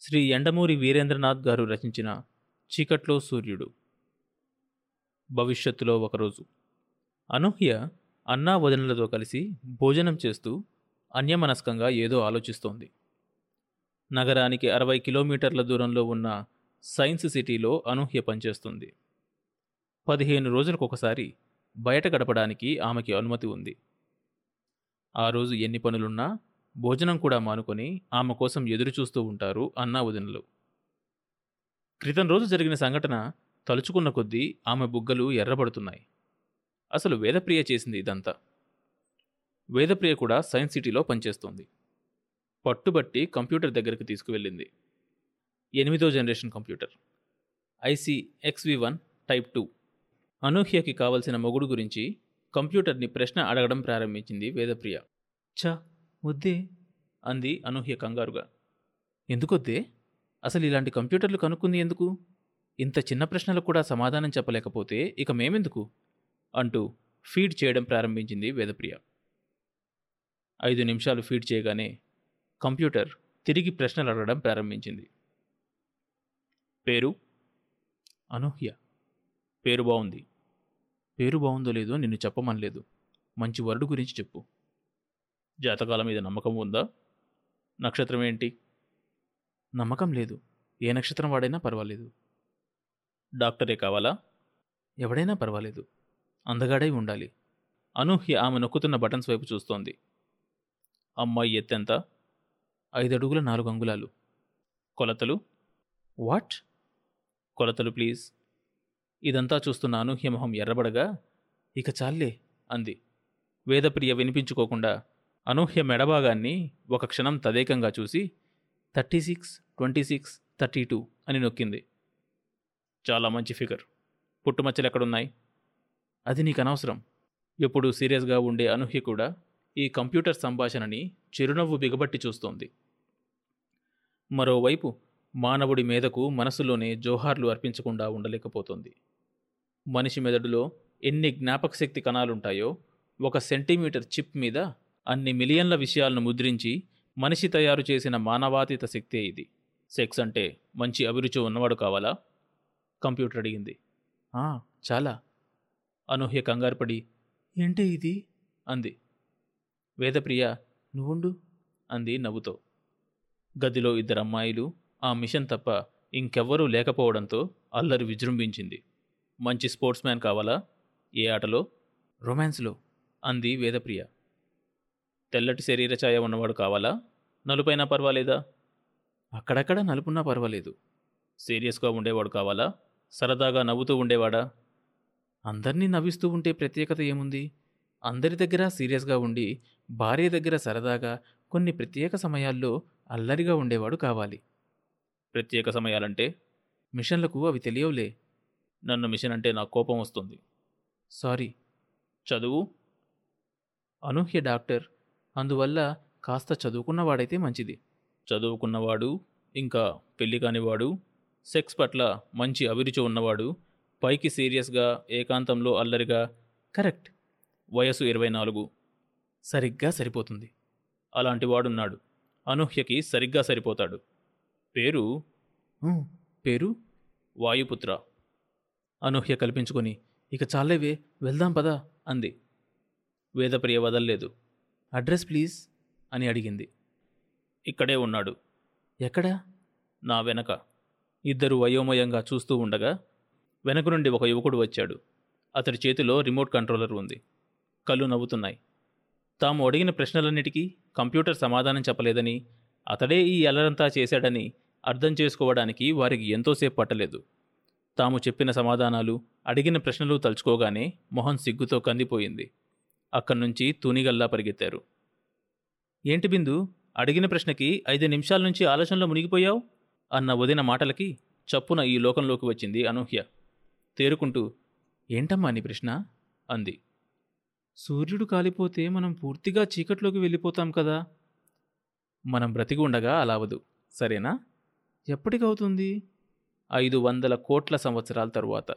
శ్రీ ఎండమూరి వీరేంద్రనాథ్ గారు రచించిన చీకట్లో సూర్యుడు. భవిష్యత్తులో ఒకరోజు. అనూహ్య అన్నా వదినలతో కలిసి భోజనం చేస్తూ అన్యమనస్కంగా ఏదో ఆలోచిస్తోంది. నగరానికి అరవై కిలోమీటర్ల దూరంలో ఉన్న సైన్స్ సిటీలో అనూహ్య పనిచేస్తుంది. పదిహేను రోజులకు ఒకసారి బయట గడపడానికి ఆమెకి అనుమతి ఉంది. ఆ రోజు ఎన్ని పనులున్నా భోజనం కూడా మానుకొని ఆమె కోసం ఎదురుచూస్తూ ఉంటారు అన్నా వదినలు. క్రితం రోజు జరిగిన సంఘటన తలుచుకున్న కొద్దీ ఆమె బుగ్గలు ఎర్రబడుతున్నాయి. అసలు వేదప్రియ చేసింది ఇదంతా. వేదప్రియ కూడా సైన్స్ సిటీలో పనిచేస్తోంది. పట్టుబట్టి కంప్యూటర్ దగ్గరికి తీసుకువెళ్ళింది. ఎనిమిదో generation computer. IC XV one type two. అనూహ్యకి కావలసిన మొగుడు గురించి కంప్యూటర్ని ప్రశ్న అడగడం ప్రారంభించింది వేదప్రియ. ఛ! వద్దే అంది అనూహ్య కంగారుగా. ఎందుకొద్దే? అసలు ఇలాంటి కంప్యూటర్లు కనుక్కుంది ఎందుకు? ఇంత చిన్న ప్రశ్నలకు కూడా సమాధానం చెప్పలేకపోతే ఇక మేమెందుకు? అంటూ ఫీడ్ చేయడం ప్రారంభించింది వేదప్రియ. ఐదు నిమిషాలు ఫీడ్ చేయగానే కంప్యూటర్ తిరిగి ప్రశ్నలు అడగడం ప్రారంభించింది. పేరు? అనూహ్య. పేరు బాగుంది పేరు బాగుందో లేదో నిన్ను చెప్పమనలేదు. మంచి వరుడు గురించి చెప్పు. జాతకాల మీద నమ్మకం ఉందా? నక్షత్రం ఏంటి? నమ్మకం లేదు. ఏ నక్షత్రం వాడైనా పర్వాలేదు. డాక్టరే కావాలా? ఎవడైనా పర్వాలేదు. అందగాడై ఉండాలి. అనూహ్య ఆమె నొక్కుతున్న బటన్స్ వైపు చూస్తోంది. అమ్మాయి ఎత్తెంత? ఐదు అడుగుల నాలుగు అంగుళాలు కొలతలు? వాట్? కొలతలు ప్లీజ్. ఇదంతా చూస్తున్న అనూహ్య మొహం ఎర్రబడగా ఇక చాలే అంది. వేదప్రియ వినిపించుకోకుండా అనూహ్య మెడభాగాన్ని ఒక క్షణం తదేకంగా చూసి thirty six twenty six thirty two అని నొక్కింది. చాలా మంచి ఫిగర్. పుట్టుమచ్చలు ఎక్కడున్నాయి? అది నీకు అనవసరం. ఎప్పుడు సీరియస్గా ఉండే అనూహ్య కూడా ఈ కంప్యూటర్ సంభాషణని చిరునవ్వు బిగబట్టి చూస్తోంది. మరోవైపు మానవుడి మీదకు మనసులోనే జోహార్లు అర్పించకుండా ఉండలేకపోతుంది. మనిషి మెదడులో ఎన్ని జ్ఞాపకశక్తి కణాలుంటాయో ఒక సెంటీమీటర్ చిప్ మీద అన్ని మిలియన్ల విషయాలను ముద్రించి మనిషి తయారు చేసిన మానవాతీత శక్తే ఇది. సెక్స్ అంటే మంచి అభిరుచి ఉన్నవాడు కావాలా? కంప్యూటర్ అడిగింది. "ఆ, చాలా. అనూహ్య కంగారుపడి ఏంటి ఇది? అంది. వేదప్రియ నువ్వుండు అంది నవ్వుతో. గదిలో ఇద్దరు అమ్మాయిలు ఆ మిషన్ తప్ప ఇంకెవ్వరూ లేకపోవడంతో అల్లరి విజృంభించింది. మంచి స్పోర్ట్స్ మ్యాన్ కావాలా? ఏ ఆటలో? రొమాన్స్లో అంది వేదప్రియ. తెల్లటి శరీర ఛాయ ఉన్నవాడు కావాలా? నలుపైనా పర్వాలేదా? అక్కడక్కడ నలుపున్నా పర్వాలేదు. సీరియస్గా ఉండేవాడు కావాలా? సరదాగా నవ్వుతూ ఉండేవాడా? అందరినీ నవ్విస్తూ ఉంటే ప్రత్యేకత ఏముంది? అందరి దగ్గర సీరియస్గా ఉండి భార్య దగ్గర సరదాగా కొన్ని ప్రత్యేక సమయాల్లో అల్లరిగా ఉండేవాడు కావాలి. ప్రత్యేక సమయాలంటే? మిషన్లకు అవి తెలియవులే. నన్ను మిషన్ అంటే నాకు కోపం వస్తుంది. సారీ. చదువు? అనూహ్య డాక్టర్. అందువల్ల కాస్త చదువుకున్నవాడైతే మంచిది. చదువుకున్నవాడు ఇంకా పెళ్ళి కానివాడు సెక్స్ పట్ల మంచి అభిరుచి ఉన్నవాడు పైకి సీరియస్గా ఏకాంతంలో అల్లరిగా కరెక్ట్ వయసు ఇరవై నాలుగు. సరిగ్గా సరిపోతుంది. అలాంటి వాడున్నాడు. అనూహ్యకి సరిగ్గా సరిపోతాడు. పేరు? "ఊ, పేరు? వాయుపుత్ర. అనూహ్య కల్పించుకొని ఇక చాలేవే వెళ్దాం పదా అంది. వేదప్రియ వదల్లేదు. అడ్రస్ ప్లీజ్ అని అడిగింది. ఇక్కడే ఉన్నాడు. ఎక్కడా? నా వెనక. ఇద్దరు వయోమయంగా చూస్తూ ఉండగా వెనక నుండి ఒక యువకుడు వచ్చాడు. అతడి చేతిలో రిమోట్ కంట్రోలర్ ఉంది. కళ్ళు నవ్వుతున్నాయి. తాము అడిగిన ప్రశ్నలన్నిటికీ కంప్యూటర్ సమాధానం చెప్పలేదని అతడే ఈ అలరంతా చేశాడని అర్థం చేసుకోవడానికి వారికి ఎంతోసేపు పట్టలేదు. తాము చెప్పిన సమాధానాలు అడిగిన ప్రశ్నలు తలుచుకోగానే మొహం సిగ్గుతో కందిపోయింది. అక్కడి నుంచి తూనిగల్లా పరిగెత్తారు. ఏంటి బిందు అడిగిన ప్రశ్నకి ఐదు నిమిషాల నుంచి ఆలోచనలో మునిగిపోయావు? అన్న వదిన మాటలకి చప్పున ఈ లోకంలోకి వచ్చింది అనూహ్య. తేరుకుంటూ ఏంటమ్మా నీ ప్రశ్న? అంది. సూర్యుడు కాలిపోతే మనం పూర్తిగా చీకట్లోకి వెళ్ళిపోతాం కదా? మనం బ్రతికి ఉండగా అలావదు సరేనా? ఎప్పటికవుతుంది? ఐదు వందల కోట్ల సంవత్సరాల తరువాత.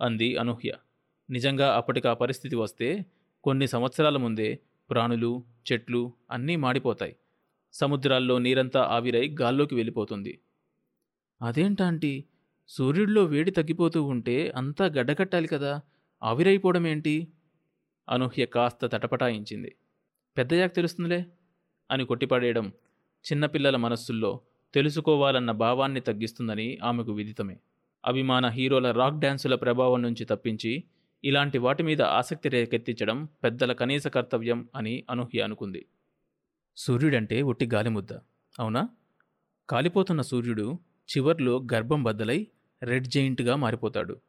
అంది అనూహ్య. నిజంగా అప్పటికి ఆ పరిస్థితి వస్తే కొన్ని సంవత్సరాల ముందే ప్రాణులు చెట్లు అన్నీ మాడిపోతాయి. సముద్రాల్లో నీరంతా ఆవిరై గాల్లోకి వెళ్ళిపోతుంది. అదేంటాంటి? సూర్యుడిలో వేడి తగ్గిపోతూ ఉంటే అంతా గడ్డకట్టాలి కదా ఆవిరైపోవడం ఏంటి అనూహ్య కాస్త తటపటాయించింది. పెద్దయాక తెలుస్తుందిలే అని కొట్టిపడేయడం చిన్నపిల్లల మనస్సుల్లో తెలుసుకోవాలన్న భావాన్ని తగ్గిస్తుందని ఆమెకు విదితమే. అభిమాన హీరోల రాక్ డ్యాన్సుల ప్రభావం నుంచి తప్పించి ఇలాంటి వాటి మీద ఆసక్తి రేకెత్తించడం పెద్దల కనీస కర్తవ్యం అని అనూహ్య అనుకుంది. సూర్యుడంటే ఒట్టి గాలిముద్ద అవునా? కాలిపోతున్న సూర్యుడు చివర్లో గర్భం బద్దలై రెడ్ జెయింట్గా మారిపోతాడు.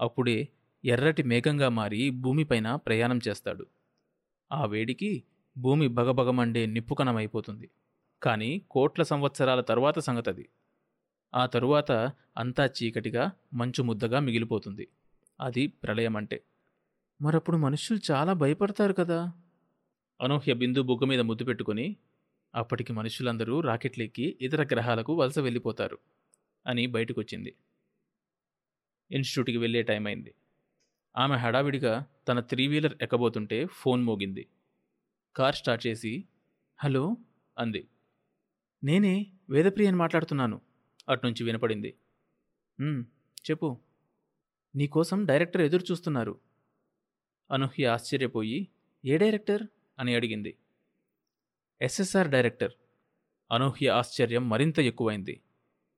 అప్పుడే ఎర్రటి మేఘంగా మారి భూమిపైన ప్రయాణం చేస్తాడు. ఆ వేడికి భూమి బగబగమండే నిప్పుకణమైపోతుంది. కానీ కోట్ల సంవత్సరాల తరువాత సంగతది. ఆ తరువాత అంతా చీకటిగా మంచు ముద్దగా మిగిలిపోతుంది. అది ప్రళయం అంటే మరప్పుడు మనుషులు చాలా భయపడతారు కదా. అనూహ్య బిందు బుగ్గ మీద ముద్దు పెట్టుకుని అప్పటికి మనుషులందరూ రాకెట్లెక్కి ఇతర గ్రహాలకు వలస వెళ్ళిపోతారు అని బయటకొచ్చింది. ఇన్స్టిట్యూట్కి వెళ్ళే టైం అయింది ఆమె హడావిడిగా తన త్రీ వీలర్ ఎక్కబోతుంటే ఫోన్ మోగింది. కార్ స్టార్ట్ చేసి హలో అంది. నేనే వేదప్రియని మాట్లాడుతున్నాను అట్నుంచి వినపడింది. "ఉమ్, చెప్పు. నీకోసం డైరెక్టర్ ఎదురు చూస్తున్నారు. అనూహ్య ఆశ్చర్యపోయి ఏ డైరెక్టర్? అని అడిగింది. SSR director. అనూహ్య ఆశ్చర్యం మరింత ఎక్కువైంది.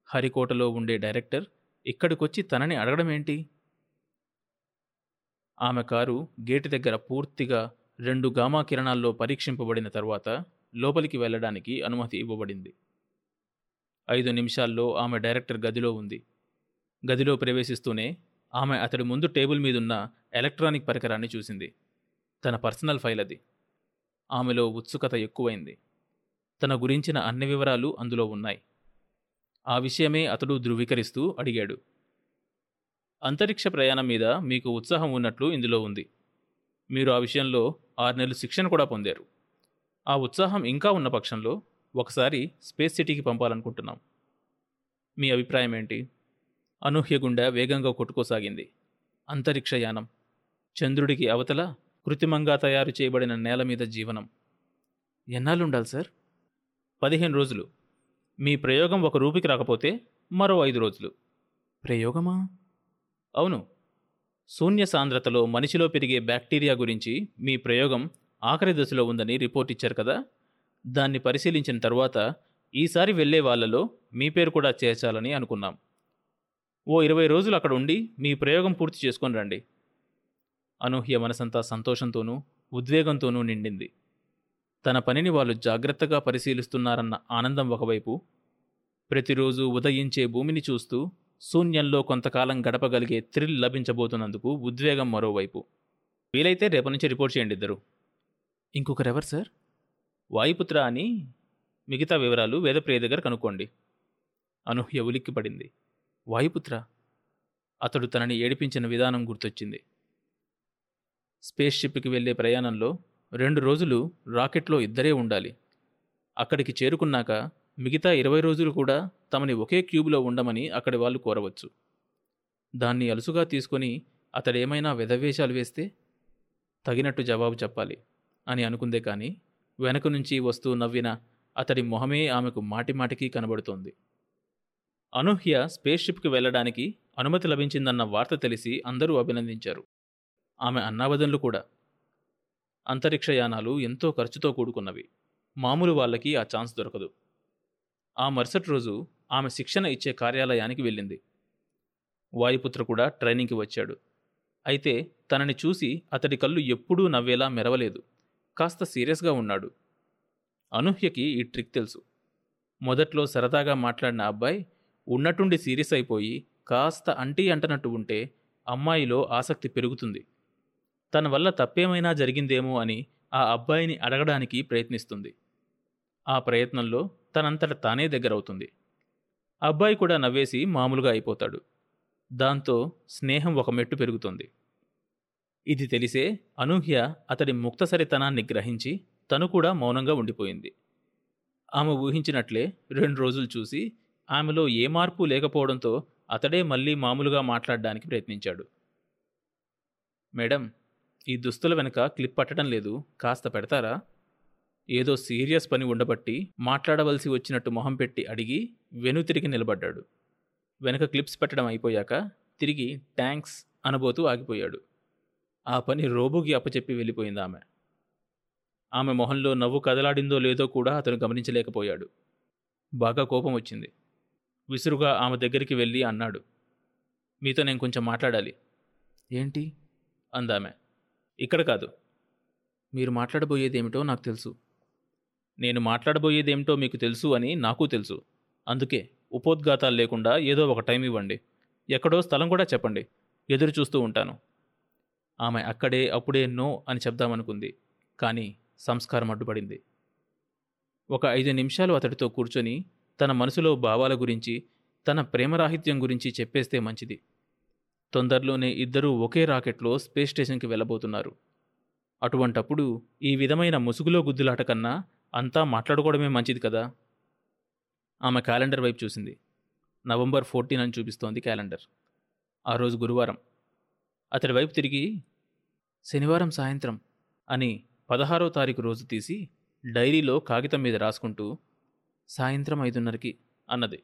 హరికోటలో ఉండే డైరెక్టర్ ఇక్కడికొచ్చి తనని అడగడమేంటి? ఆమె కారు గేటు దగ్గర పూర్తిగా రెండు గామా కిరణాల్లో పరీక్షింపబడిన తర్వాత లోపలికి వెళ్ళడానికి అనుమతి ఇవ్వబడింది. ఐదు నిమిషాల్లో ఆమె డైరెక్టర్ గదిలో ఉంది. గదిలో ప్రవేశిస్తూనే ఆమె అతడి ముందు టేబుల్ మీదున్న ఎలక్ట్రానిక్ పరికరాన్ని చూసింది. తన పర్సనల్ ఫైల్ అది. ఆమెలో ఉత్సుకత ఎక్కువైంది. తన గురించిన అన్ని వివరాలు అందులో ఉన్నాయి. ఆ విషయమే అతడు ధృవీకరిస్తూ అడిగాడు. అంతరిక్ష ప్రయాణం మీద మీకు ఉత్సాహం ఉన్నట్లు ఇందులో ఉంది. మీరు ఆ విషయంలో ఆరు నెలలు శిక్షణ కూడా పొందారు. ఆ ఉత్సాహం ఇంకా ఉన్న పక్షంలో ఒకసారి స్పేస్ సిటీకి పంపాలనుకుంటున్నాం. మీ అభిప్రాయం ఏంటి? అనూహ్య గుండె వేగంగా కొట్టుకోసాగింది. అంతరిక్షయానం చంద్రుడికి అవతల కృత్రిమంగా తయారు చేయబడిన నేల మీద జీవనం. ఎన్నాళ్ళుండాలి సార్? పదిహేను రోజులు. మీ ప్రయోగం ఒక రూపికి రాకపోతే మరో ఐదు రోజులు. ప్రయోగమా? అవును. శూన్య సాంద్రతలో మనిషిలో పెరిగే బ్యాక్టీరియా గురించి మీ ప్రయోగం ఆఖరి దశలో ఉందని రిపోర్ట్ ఇచ్చారు కదా? దాన్ని పరిశీలించిన తర్వాత ఈసారి వెళ్ళే వాళ్ళలో మీ పేరు కూడా చేర్చాలని అనుకున్నాం. ఓ ఇరవై రోజులు అక్కడ ఉండి మీ ప్రయోగం పూర్తి చేసుకొని రండి. అనూహ్య మనసంతా సంతోషంతోనూ ఉద్వేగంతోనూ నిండింది. తన పనిని వాళ్ళు జాగ్రత్తగా పరిశీలిస్తున్నారన్న ఆనందం ఒకవైపు ప్రతిరోజు ఉదయించే భూమిని చూస్తూ శూన్యంలో కొంతకాలం గడపగలిగే థ్రిల్ లభించబోతున్నందుకు ఉద్వేగం మరోవైపు. వీలైతే రేపటి నుంచి రిపోర్ట్ చేయండి ఇద్దరు. ఇంకొకరెవరు సార్? వాయుపుత్ర అని మిగతా వివరాలు వేదప్రియ దగ్గర కనుక్కోండి. అనూహ్య ఉలిక్కిపడింది. వాయుపుత్ర అతడు తనని ఏడిపించిన విధానం గుర్తొచ్చింది. స్పేస్ షిప్కి వెళ్ళే ప్రయాణంలో రెండు రోజులు రాకెట్లో ఇద్దరే ఉండాలి. అక్కడికి చేరుకున్నాక మిగతా ఇరవై రోజులు కూడా తమని ఒకే క్యూబ్లో ఉండమని అక్కడి వాళ్ళు కోరవచ్చు. దాన్ని అలుసుగా తీసుకొని అతడేమైనా వెధవేషాలు వేస్తే తగినట్టు జవాబు చెప్పాలి అని అనుకుందే కానీ వెనక నుంచి వస్తూ నవ్విన అతడి మొహమే ఆమెకు మాటిమాటికి కనబడుతోంది. అనూహ్య స్పేస్ షిప్కి వెళ్ళడానికి అనుమతి లభించిందన్న వార్త తెలిసి అందరూ అభినందించారు. ఆమె అన్నావదనులు కూడా. అంతరిక్షయానాలు ఎంతో ఖర్చుతో కూడుకున్నవి. మామూలు వాళ్ళకి ఆ ఛాన్స్ దొరకదు. ఆ మరుసటి రోజు ఆమె శిక్షణ ఇచ్చే కార్యాలయానికి వెళ్ళింది. వాయుపుత్ర కూడా ట్రైనింగ్కి వచ్చాడు. అయితే తనని చూసి అతడి కళ్ళు ఎప్పుడూ నవ్వేలా మెరవలేదు. కాస్త సీరియస్గా ఉన్నాడు. అనూహ్యకి ఈ ట్రిక్ తెలుసు. మొదట్లో సరదాగా మాట్లాడిన అబ్బాయి ఉన్నట్టుండి సీరియస్ అయిపోయి కాస్త అంటీ అంటనట్టు ఉంటే అమ్మాయిలో ఆసక్తి పెరుగుతుంది. తన వల్ల తప్పేమైనా జరిగిందేమో అని ఆ అబ్బాయిని అడగడానికి ప్రయత్నిస్తుంది. ఆ ప్రయత్నంలో తనంతట తానే దగ్గరవుతుంది. అబ్బాయి కూడా నవ్వేసి మామూలుగా అయిపోతాడు. దాంతో స్నేహం ఒక మెట్టు పెరుగుతుంది. ఇది తెలిసే అనూహ్య అతడి ముక్తసరితనాన్ని గ్రహించి తను కూడా మౌనంగా ఉండిపోయింది. ఆమె ఊహించినట్లే రెండు రోజులు చూసి ఆమెలో ఏ మార్పు లేకపోవడంతో అతడే మళ్ళీ మామూలుగా మాట్లాడడానికి ప్రయత్నించాడు. మేడం ఈ దుస్తుల వెనక క్లిప్ పట్టడం లేదు. కాస్త పెడతారా? ఏదో సీరియస్ పని ఉండబట్టి మాట్లాడవలసి వచ్చినట్టు మొహం పెట్టి అడిగి వెనుతిరిగి నిలబడ్డాడు. వెనక క్లిప్స్ పెట్టడం అయిపోయాక తిరిగి థ్యాంక్స్ అనబోతూ ఆగిపోయాడు. ఆ పని రోబోకి అప్పచెప్పి వెళ్ళిపోయింది ఆమె. ఆమె మొహంలో నవ్వు కదలాడిందో లేదో కూడా అతను గమనించలేకపోయాడు. బాగా కోపం వచ్చింది. విసురుగా ఆమె దగ్గరికి వెళ్ళి అన్నాడు. మీతో నేను కొంచెం మాట్లాడాలి. ఏంటి? అందామె. ఇక్కడ కాదు. మీరు మాట్లాడబోయేదేమిటో నాకు తెలుసు. నేను మాట్లాడబోయేదేమిటో మీకు తెలుసు అని నాకు తెలుసు. అందుకే ఉపోద్ఘాతాలు లేకుండా ఏదో ఒక టైం ఇవ్వండి. ఎక్కడో స్థలం కూడా చెప్పండి. ఎదురు చూస్తూ ఉంటాను. ఆమె అక్కడే అప్పుడే నో అని చెప్దామనుకుంది. కానీ సంస్కారం అడ్డుపడింది. ఒక ఐదు నిమిషాలు అతడితో కూర్చొని తన మనసులో భావాల గురించి తన ప్రేమరాహిత్యం గురించి చెప్పేస్తే మంచిది. తొందరలోనే ఇద్దరూ ఒకే రాకెట్లో స్పేస్ స్టేషన్కి వెళ్ళబోతున్నారు. అటువంటప్పుడు ఈ విధమైన ముసుగులో గుద్దులాట కన్నా అంతా మాట్లాడుకోవడమే మంచిది కదా? ఆమె క్యాలెండర్ వైపు చూసింది. నవంబర్ ఫోర్టీన్ అని చూపిస్తోంది క్యాలెండర్. ఆ రోజు గురువారం. అతడి వైపు తిరిగి శనివారం సాయంత్రం అని పదహారో తారీఖు రోజు తీసి డైరీలో కాగితం మీద రాసుకుంటూ సాయంత్రం ఐదున్నరకి అన్నది.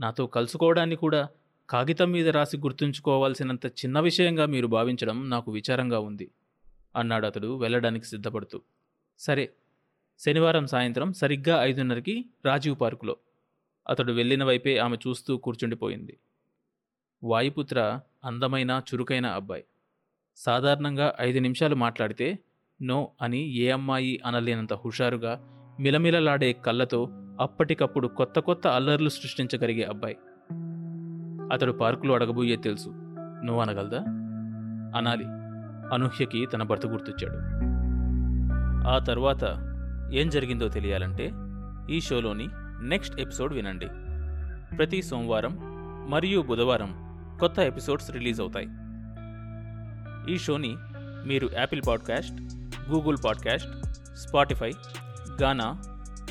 నాతో కలుసుకోవడాన్ని కూడా కాగితం మీద రాసి గుర్తుంచుకోవాల్సినంత చిన్న విషయంగా మీరు భావించడం నాకు విచారంగా ఉంది అన్నాడు అతడు వెళ్ళడానికి సిద్ధపడుతూ. సరే శనివారం సాయంత్రం సరిగ్గా ఐదున్నరకి రాజీవ్ పార్కులో. అతడు వెళ్ళిన వైపే ఆమె చూస్తూ కూర్చుండిపోయింది. వాయుపుత్ర అందమైన చురుకైన అబ్బాయి. సాధారణంగా ఐదు నిమిషాలు మాట్లాడితే నో అని ఏ అమ్మాయి అనలేనంత హుషారుగా మిలమిలలాడే కళ్ళతో అప్పటికప్పుడు కొత్త కొత్త అల్లర్లు సృష్టించగలిగే అబ్బాయి. అతడు పార్కులో అడగబోయే తెలుసు. నువ్వు అనగలదా? అనాలి. అనూహ్యకి తన భర్త గుర్తొచ్చాడు. ఆ తర్వాత ఏం జరిగిందో తెలియాలంటే ఈ షోలోని నెక్స్ట్ ఎపిసోడ్ వినండి. ప్రతి సోమవారం మరియు బుధవారం కొత్త ఎపిసోడ్స్ రిలీజ్ అవుతాయి. ఈ షోని మీరు Apple podcast Google podcast Spotify Gaana